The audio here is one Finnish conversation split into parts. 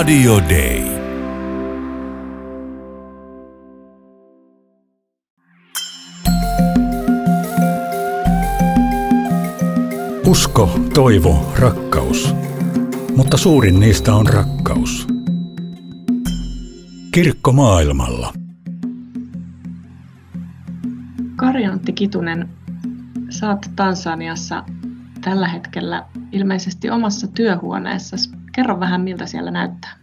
Radio Day. Usko, toivo, rakkaus. Mutta suurin niistä on rakkaus. Kirkko maailmalla. Karjantti Kitunen, saat Tansaniassa tällä hetkellä ilmeisesti omassa työhuoneessasi. Kerro vähän, miltä siellä näyttää.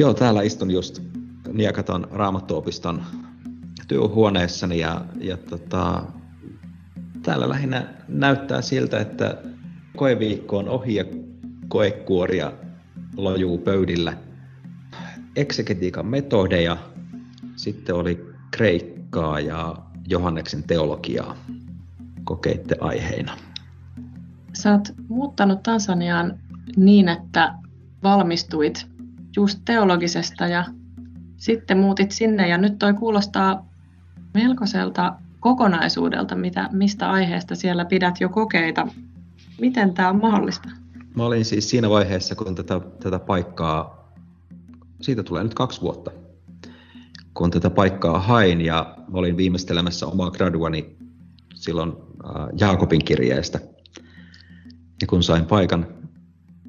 Joo, täällä istun just Niakaton raamattuopiston työhuoneessani ja, ja tota, täällä lähinnä näyttää siltä, että koeviikko on ohi ja koekuoria lojuu pöydillä. Eksegetiikan metodeja, sitten oli kreikkaa ja Johanneksen teologiaa kokeitte aiheina. Sä oot muuttanut Tansaniaan niin, että valmistuit just teologisesta ja sitten muutit sinne ja nyt toi kuulostaa melkoiselta kokonaisuudelta, mitä, mistä aiheesta siellä pidät jo kokeita. Miten tämä on mahdollista? Mä olin siis siinä vaiheessa, kun tätä, tätä paikkaa, siitä tulee nyt kaksi vuotta, kun tätä paikkaa hain ja olin viimeistelemässä omaa graduani silloin äh, Jaakobin kirjeestä. Ja kun sain paikan,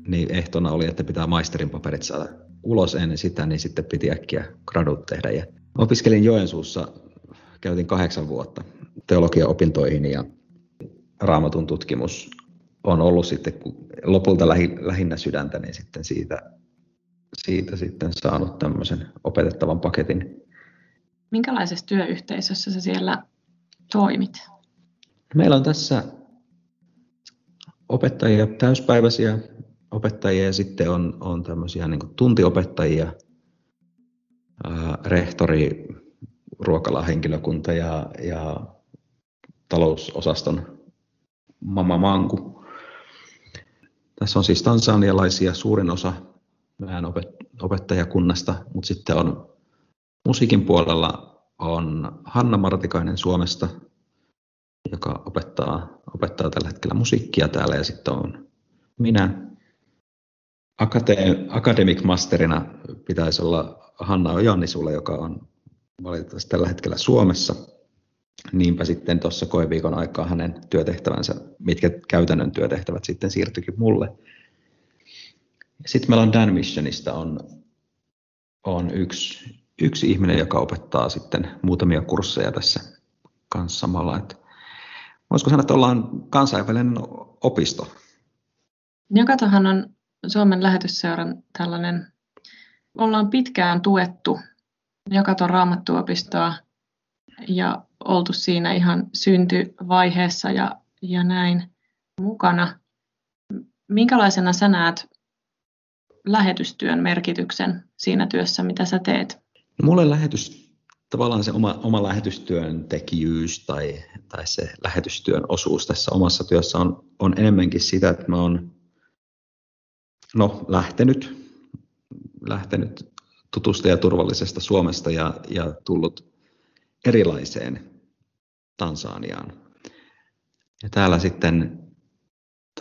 niin ehtona oli, että pitää maisterin paperit saada ulos ennen sitä, niin sitten piti äkkiä gradut tehdä. Ja opiskelin Joensuussa, käytin kahdeksan vuotta teologia-opintoihin ja raamatun tutkimus on ollut sitten kun lopulta lähinnä sydäntä, niin sitten siitä, siitä sitten saanut tämmöisen opetettavan paketin. Minkälaisessa työyhteisössä sä siellä toimit? Meillä on tässä opettajia, täyspäiväisiä opettajia ja sitten on, on tämmöisiä niin tuntiopettajia, ää, rehtori, ruokalahenkilökunta ja, ja talousosaston Mama Manku. Tässä on siis tansanialaisia suurin osa meidän opettajakunnasta, mutta sitten on musiikin puolella on Hanna Martikainen Suomesta, joka opettaa, opettaa tällä hetkellä musiikkia täällä ja sitten on minä. Akate, academic masterina pitäisi olla Hanna Ojannisulle, joka on valitettavasti tällä hetkellä Suomessa. Niinpä sitten tuossa koeviikon aikaa hänen työtehtävänsä, mitkä käytännön työtehtävät sitten siirtyikin mulle. Sitten meillä on Dan Missionista on, on yksi, yksi ihminen, joka opettaa sitten muutamia kursseja tässä kanssa samalla. Että voisiko sanoa, että ollaan kansainvälinen opisto? Jakatohan on Suomen lähetysseuran tällainen, ollaan pitkään tuettu Jakaton raamattuopistoa ja oltu siinä ihan syntyvaiheessa ja, ja näin mukana. Minkälaisena sä näet lähetystyön merkityksen siinä työssä, mitä sä teet? No, mulle lähetys, tavallaan se oma, oma lähetystyön tekijyys tai, tai se lähetystyön osuus tässä omassa työssä on, on enemmänkin sitä, että mä oon no, lähtenyt, lähtenyt tutusta ja turvallisesta Suomesta ja, ja tullut erilaiseen Tansaniaan. Ja täällä sitten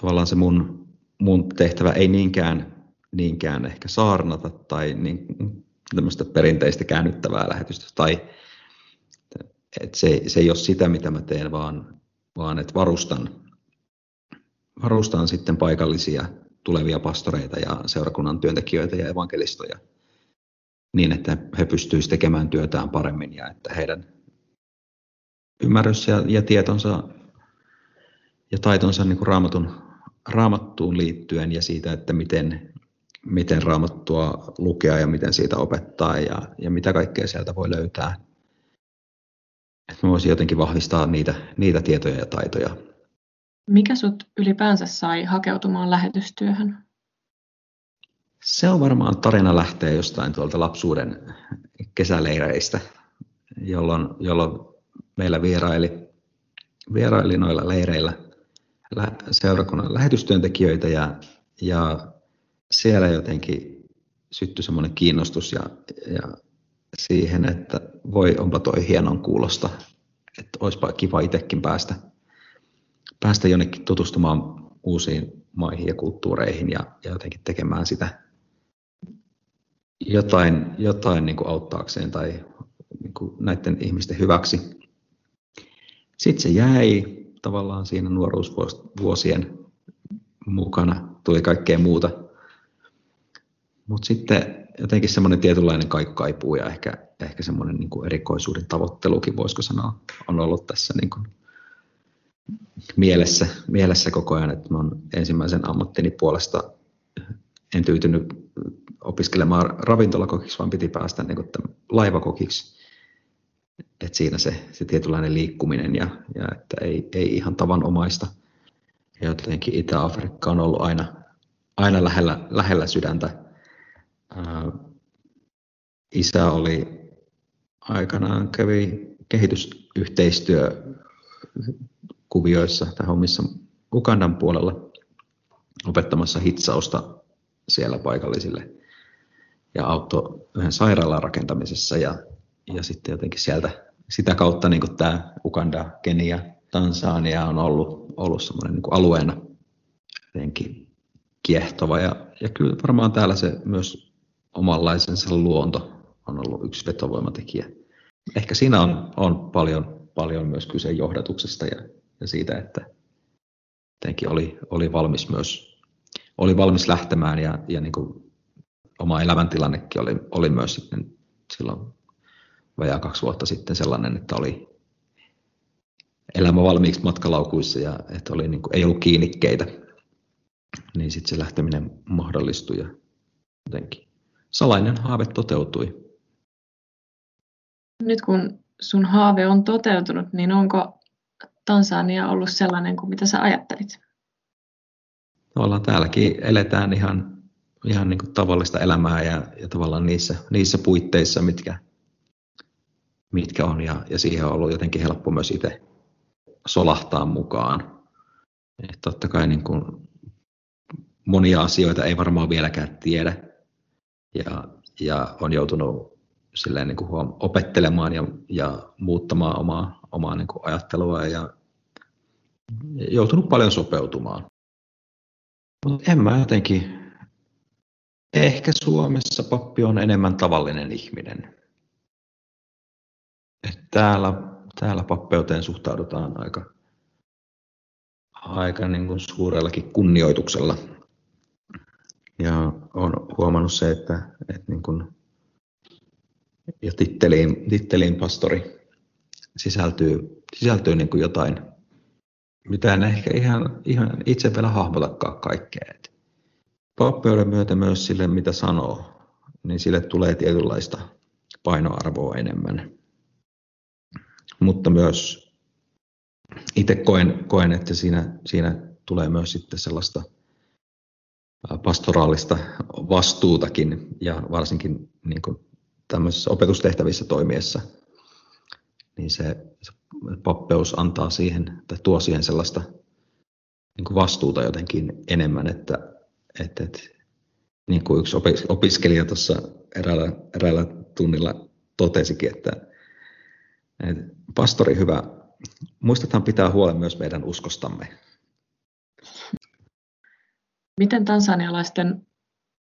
tavallaan se mun, mun tehtävä ei niinkään, niinkään ehkä saarnata tai niin, tämmöistä perinteistä käännyttävää lähetystä tai että se, se ei ole sitä, mitä mä teen, vaan, vaan että varustan, varustan sitten paikallisia tulevia pastoreita ja seurakunnan työntekijöitä ja evankelistoja niin, että he pystyisivät tekemään työtään paremmin ja että heidän ymmärrys ja, ja tietonsa ja taitonsa niin kuin raamatun, raamattuun liittyen ja siitä, että miten, miten raamattua lukea ja miten siitä opettaa ja, ja mitä kaikkea sieltä voi löytää. Että voisin jotenkin vahvistaa niitä, niitä tietoja ja taitoja. Mikä sut ylipäänsä sai hakeutumaan lähetystyöhön? Se on varmaan tarina lähtee jostain tuolta lapsuuden kesäleireistä, jolloin, jolloin meillä vieraili, vieraili noilla leireillä seurakunnan lähetystyöntekijöitä ja, ja siellä jotenkin syttyi semmoinen kiinnostus ja, ja siihen, että voi onpa toi hienon kuulosta, että olisipa kiva itsekin päästä, päästä jonnekin tutustumaan uusiin maihin ja kulttuureihin ja, ja jotenkin tekemään sitä jotain, jotain niin kuin auttaakseen tai niin kuin näiden ihmisten hyväksi. Sitten se jäi tavallaan siinä nuoruusvuosien mukana, tuli kaikkea muuta. Mutta sitten jotenkin semmoinen tietynlainen kaipuu ja ehkä, ehkä semmoinen niin erikoisuuden tavoittelukin, voisiko sanoa, on ollut tässä niin kuin mielessä, mielessä koko ajan, että olen ensimmäisen ammattini puolesta en tyytynyt opiskelemaan ravintolakokiksi, vaan piti päästä niin kuin laivakokiksi. Et siinä se, se tietynlainen liikkuminen ja, ja että ei, ei ihan tavanomaista. Ja jotenkin Itä-Afrikka on ollut aina, aina lähellä, lähellä sydäntä. Ää, isä oli aikanaan kävi kehitysyhteistyökuvioissa tai hommissa Ugandan puolella opettamassa hitsausta siellä paikallisille ja auttoi yhden sairaalan rakentamisessa ja, ja sitten jotenkin sieltä sitä kautta niin kuin tämä Uganda, Kenia, Tansania on ollut, ollut semmoinen niin alueena jotenkin kiehtova ja, ja kyllä varmaan täällä se myös omanlaisensa luonto on ollut yksi vetovoimatekijä. Ehkä siinä on, on paljon, paljon myös kyse johdatuksesta ja, ja siitä, että jotenkin oli, oli valmis myös oli valmis lähtemään ja, ja niin kuin oma elämäntilannekin oli, oli myös sitten silloin vajaa kaksi vuotta sitten sellainen, että oli elämä valmiiksi matkalaukuissa ja että oli, niin kuin, ei ollut kiinnikkeitä, niin sitten se lähteminen mahdollistui ja jotenkin salainen haave toteutui. Nyt kun sun haave on toteutunut, niin onko Tansania ollut sellainen kuin mitä sä ajattelit? tavallaan täälläkin eletään ihan, ihan niin kuin tavallista elämää ja, ja tavallaan niissä, niissä puitteissa, mitkä, mitkä on. Ja, ja siihen on ollut jotenkin helppo myös itse solahtaa mukaan. Et totta kai niin kuin monia asioita ei varmaan vieläkään tiedä ja, ja on joutunut silleen niin kuin opettelemaan ja, ja muuttamaan omaa, omaa niin kuin ajattelua ja joutunut paljon sopeutumaan. Mutta en mä jotenkin, ehkä Suomessa pappi on enemmän tavallinen ihminen. Et täällä, täällä pappeuteen suhtaudutaan aika, aika niin kuin suurellakin kunnioituksella. Ja olen huomannut se, että, että niin kuin, ja titteliin, titteliin pastori sisältyy, sisältyy niin kuin jotain mitä en ehkä ihan, ihan itse vielä hahmotakaan kaikkea. pappeuden myötä myös sille, mitä sanoo, niin sille tulee tietynlaista painoarvoa enemmän. Mutta myös itse koen, koen että siinä, siinä tulee myös sitten sellaista pastoraalista vastuutakin ja varsinkin niin kuin tämmöisissä opetustehtävissä toimiessa, niin se, se pappeus antaa siihen tai tuo siihen sellaista niin kuin vastuuta jotenkin enemmän, että, että, että niin kuin yksi opiskelija tuossa eräällä, eräällä tunnilla totesikin, että, että pastori hyvä, muistetaan pitää huolen myös meidän uskostamme. Miten tansanialaisten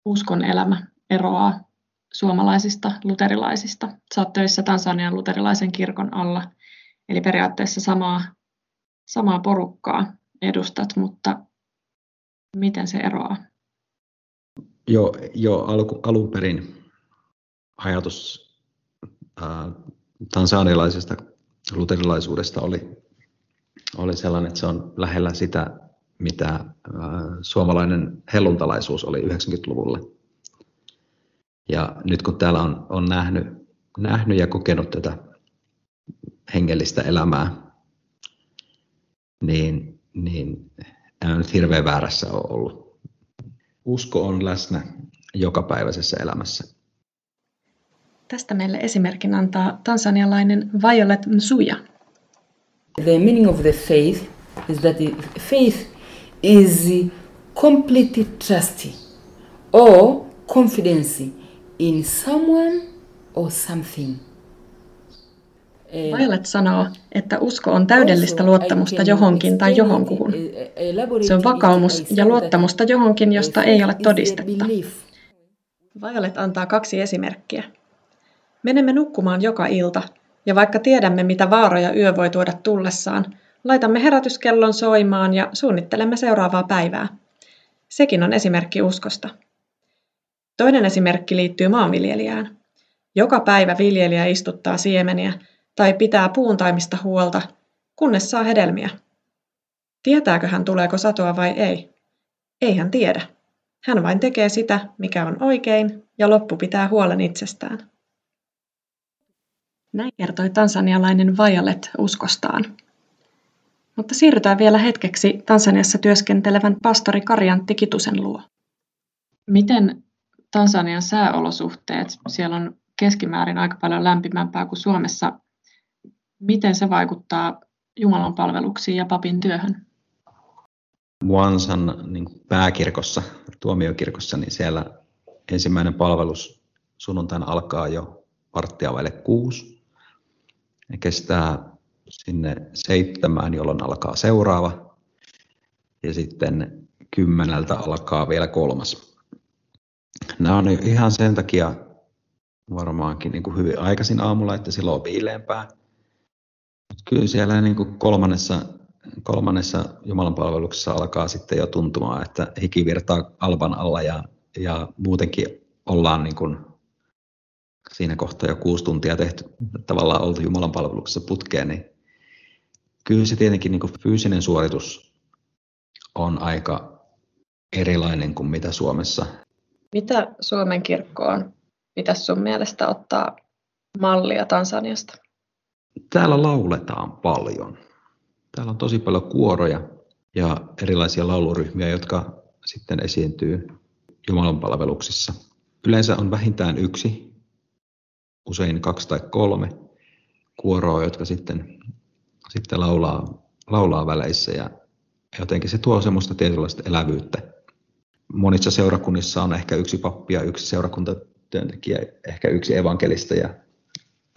uskon elämä eroaa suomalaisista luterilaisista? Sä oot töissä Tansanian luterilaisen kirkon alla – Eli periaatteessa samaa, samaa porukkaa edustat, mutta miten se eroaa? Jo, jo alku, alun perin ajatus äh, tansanialaisesta luterilaisuudesta oli, oli sellainen, että se on lähellä sitä, mitä suomalainen helluntalaisuus oli 90-luvulla. Ja nyt kun täällä on, on nähnyt, nähnyt ja kokenut tätä hengellistä elämää, niin, niin en nyt hirveän väärässä ole ollut. Usko on läsnä jokapäiväisessä elämässä. Tästä meille esimerkin antaa tansanialainen Violet Nsuja. The meaning of the faith is that faith is complete trust or confidence in someone or something. Violet sanoo, että usko on täydellistä luottamusta johonkin tai johonkuhun. Se on vakaumus ja luottamusta johonkin, josta ei ole todistetta. Violet antaa kaksi esimerkkiä. Menemme nukkumaan joka ilta, ja vaikka tiedämme, mitä vaaroja yö voi tuoda tullessaan, laitamme herätyskellon soimaan ja suunnittelemme seuraavaa päivää. Sekin on esimerkki uskosta. Toinen esimerkki liittyy maanviljelijään. Joka päivä viljelijä istuttaa siemeniä tai pitää puuntaimista huolta, kunnes saa hedelmiä. Tietääkö hän tuleeko satoa vai ei? Ei hän tiedä. Hän vain tekee sitä, mikä on oikein, ja loppu pitää huolen itsestään. Näin kertoi tansanialainen Violet uskostaan. Mutta siirrytään vielä hetkeksi Tansaniassa työskentelevän pastori Karjantti Kitusen luo. Miten Tansanian sääolosuhteet, siellä on keskimäärin aika paljon lämpimämpää kuin Suomessa, miten se vaikuttaa Jumalan palveluksiin ja papin työhön? Muansan niin pääkirkossa, tuomiokirkossa, niin siellä ensimmäinen palvelus sunnuntaina alkaa jo varttia vaille kuusi. Ja kestää sinne seitsemään, jolloin alkaa seuraava. Ja sitten kymmeneltä alkaa vielä kolmas. Nämä on ihan sen takia varmaankin niin kuin hyvin aikaisin aamulla, että silloin on viileämpää. Kyllä siellä niin kuin kolmannessa kolmannessa Jumalan palveluksessa alkaa sitten jo tuntumaan, että hiki virtaa alban alla ja, ja muutenkin ollaan niin kuin siinä kohtaa jo kuusi tuntia tehty tavallaan oltu Jumalan palveluksessa putkeen, niin kyllä se tietenkin niin kuin fyysinen suoritus on aika erilainen kuin mitä Suomessa. Mitä Suomen kirkkoon pitäisi sun mielestä ottaa mallia Tansaniasta? Täällä lauletaan paljon Täällä on tosi paljon kuoroja ja erilaisia lauluryhmiä, jotka sitten esiintyy Jumalan palveluksissa. Yleensä on vähintään yksi, usein kaksi tai kolme kuoroa, jotka sitten, sitten laulaa, laulaa väleissä ja jotenkin se tuo semmoista tietynlaista elävyyttä. Monissa seurakunnissa on ehkä yksi pappi ja yksi seurakuntatyöntekijä, ehkä yksi evankelista ja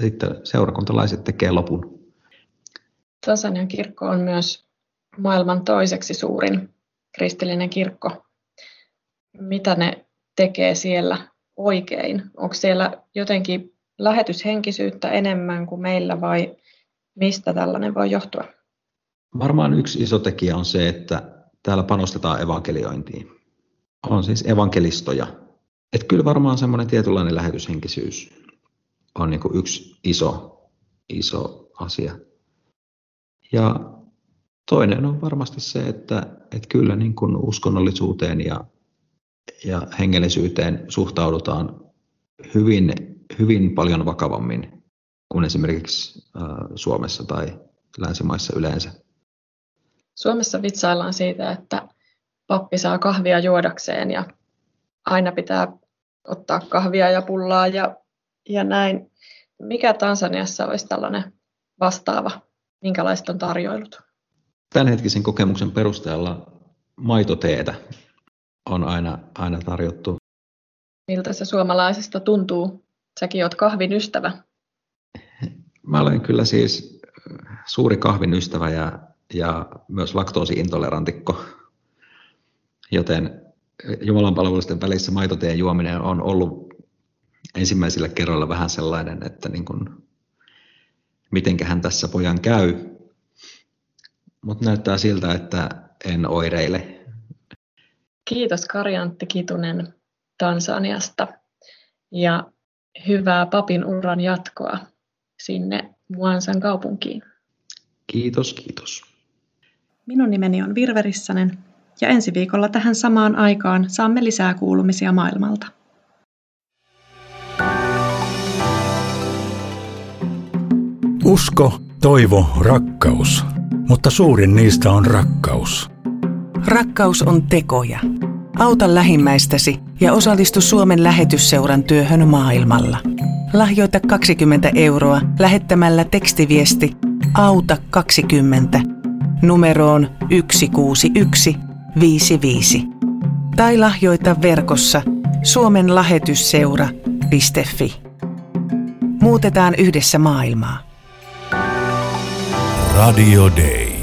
sitten seurakuntalaiset tekee lopun. Tansanian kirkko on myös maailman toiseksi suurin kristillinen kirkko. Mitä ne tekee siellä oikein? Onko siellä jotenkin lähetyshenkisyyttä enemmän kuin meillä vai mistä tällainen voi johtua? Varmaan yksi iso tekijä on se, että täällä panostetaan evankeliointiin. On siis evankelistoja. Et kyllä varmaan semmoinen tietynlainen lähetyshenkisyys on niin yksi iso, iso asia. Ja toinen on varmasti se, että, että kyllä niin kuin uskonnollisuuteen ja, ja hengellisyyteen suhtaudutaan hyvin, hyvin paljon vakavammin kuin esimerkiksi Suomessa tai länsimaissa yleensä. Suomessa vitsaillaan siitä, että pappi saa kahvia juodakseen ja aina pitää ottaa kahvia ja pullaa ja, ja näin. Mikä Tansaniassa olisi tällainen vastaava minkälaiset on tarjoilut? Tämänhetkisen kokemuksen perusteella maitoteetä on aina, aina tarjottu. Miltä se suomalaisesta tuntuu? Säkin olet kahvin ystävä. Mä olen kyllä siis suuri kahvin ystävä ja, ja myös laktoosiintolerantikko, joten Jumalan palvelusten välissä maitoteen juominen on ollut ensimmäisillä kerroilla vähän sellainen, että niin kuin mitenköhän tässä pojan käy. Mutta näyttää siltä, että en oireile. Kiitos Karjantti Kitunen Tansaniasta ja hyvää papin uran jatkoa sinne Muansan kaupunkiin. Kiitos, kiitos. Minun nimeni on Virve Rissanen ja ensi viikolla tähän samaan aikaan saamme lisää kuulumisia maailmalta. Usko, toivo, rakkaus. Mutta suurin niistä on rakkaus. Rakkaus on tekoja. Auta lähimmäistäsi ja osallistu Suomen lähetysseuran työhön maailmalla. Lahjoita 20 euroa lähettämällä tekstiviesti Auta 20 numeroon 16155 tai lahjoita verkossa suomenlähetysseura.fi. Muutetaan yhdessä maailmaa. Radio Day.